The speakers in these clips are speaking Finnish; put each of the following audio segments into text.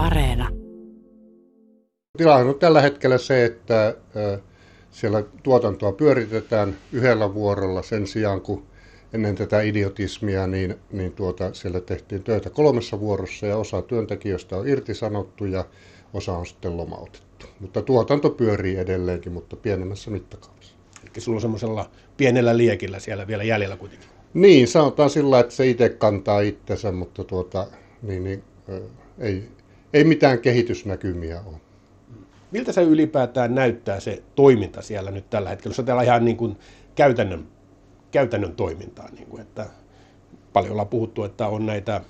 Areena. Tilanne on tällä hetkellä se, että siellä tuotantoa pyöritetään yhdellä vuorolla sen sijaan, kun ennen tätä idiotismia, niin, niin tuota, siellä tehtiin töitä kolmessa vuorossa ja osa työntekijöistä on irtisanottu ja osa on sitten lomautettu. Mutta tuotanto pyörii edelleenkin, mutta pienemmässä mittakaavassa. Eli sulla on semmoisella pienellä liekillä siellä vielä jäljellä kuitenkin. Niin, sanotaan sillä, että se itse kantaa itsensä, mutta tuota, niin, niin, ei, ei mitään kehitysnäkymiä ole. Miltä se ylipäätään näyttää se toiminta siellä nyt tällä hetkellä? Se on ihan niin kuin käytännön, käytännön toimintaa, niin kuin, että paljon ollaan puhuttu, että on näitä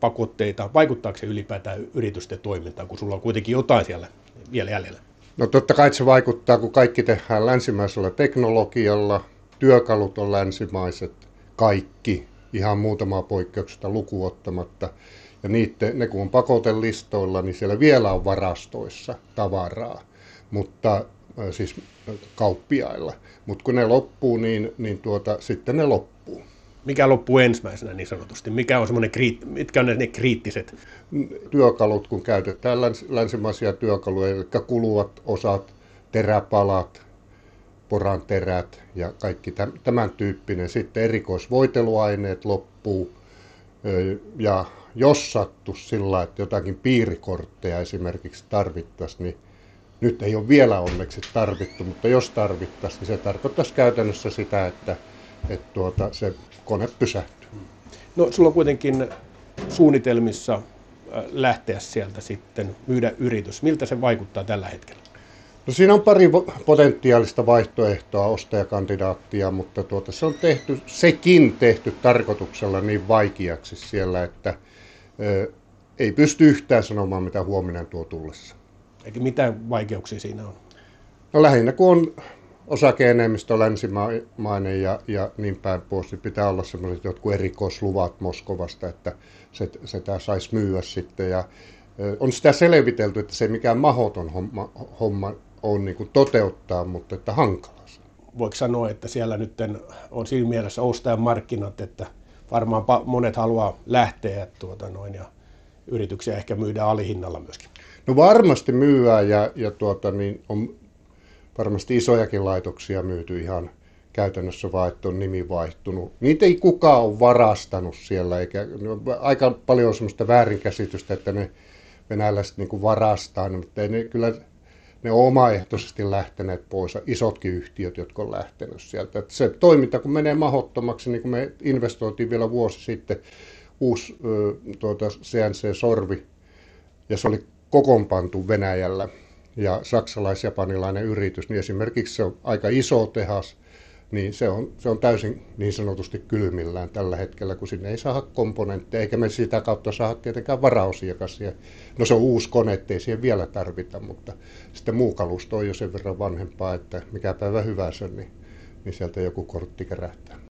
pakotteita. Vaikuttaako se ylipäätään yritysten toimintaan, kun sulla on kuitenkin jotain siellä vielä jäljellä? No totta kai se vaikuttaa, kun kaikki tehdään länsimaisella teknologialla, työkalut on länsimaiset, kaikki, ihan muutamaa poikkeuksesta lukuottamatta. Ja niitte, ne kun on pakotelistoilla, niin siellä vielä on varastoissa tavaraa, mutta siis kauppiailla. Mutta kun ne loppuu, niin, niin tuota, sitten ne loppuu. Mikä loppuu ensimmäisenä niin sanotusti? Mikä on kriit, mitkä on ne, ne kriittiset? Työkalut, kun käytetään läns, länsimaisia työkaluja, eli kuluvat osat, teräpalat, poranterät ja kaikki tämän tyyppinen. Sitten erikoisvoiteluaineet loppuu ja jos sattu sillä, että jotakin piirikortteja esimerkiksi tarvittaisiin, niin nyt ei ole vielä onneksi tarvittu, mutta jos tarvittaisiin, niin se tarkoittaisi käytännössä sitä, että, että tuota, se kone pysähtyy. No sulla on kuitenkin suunnitelmissa äh, lähteä sieltä sitten, myydä yritys. Miltä se vaikuttaa tällä hetkellä? No siinä on pari potentiaalista vaihtoehtoa, ostajakandidaattia, mutta tuota, se on tehty, sekin tehty tarkoituksella niin vaikeaksi siellä, että ei pysty yhtään sanomaan, mitä huominen tuo tullessa. Eikä mitä vaikeuksia siinä on? No lähinnä kun on osakeenemmistö länsimainen ja, ja niin päin pois, niin pitää olla sellaiset jotkut erikoisluvat Moskovasta, että se, se tämä saisi myyä sitten. Ja, on sitä selvitelty, että se ei mikään mahoton homma, homma on niin kuin toteuttaa, mutta että hankala se. Voiko sanoa, että siellä nyt on siinä mielessä ostajan markkinat, että varmaan monet haluaa lähteä tuota noin, ja yrityksiä ehkä myydään alihinnalla myöskin? No varmasti myyään ja, ja tuota, niin on varmasti isojakin laitoksia myyty ihan käytännössä vaan, että on nimi vaihtunut. Niitä ei kukaan ole varastanut siellä, eikä aika paljon on sellaista väärinkäsitystä, että ne venäläiset niin varastaa, mutta ei ne kyllä ne on omaehtoisesti lähteneet pois, isotkin yhtiöt, jotka on lähtenyt sieltä. Että se toiminta, kun menee mahottomaksi, niin kuin me investoitiin vielä vuosi sitten, uusi tuota, CNC-sorvi, ja se oli kokoonpantu Venäjällä, ja saksalais-japanilainen yritys, niin esimerkiksi se on aika iso tehas, niin se on, se on täysin niin sanotusti kylmillään tällä hetkellä, kun sinne ei saa komponentteja, eikä me sitä kautta saa tietenkään varaosiakassia. No se on uusi kone, ettei siihen vielä tarvita, mutta sitten muu kalusto on jo sen verran vanhempaa, että mikä päivä hyvä se on, niin, niin sieltä joku kortti kerähtää.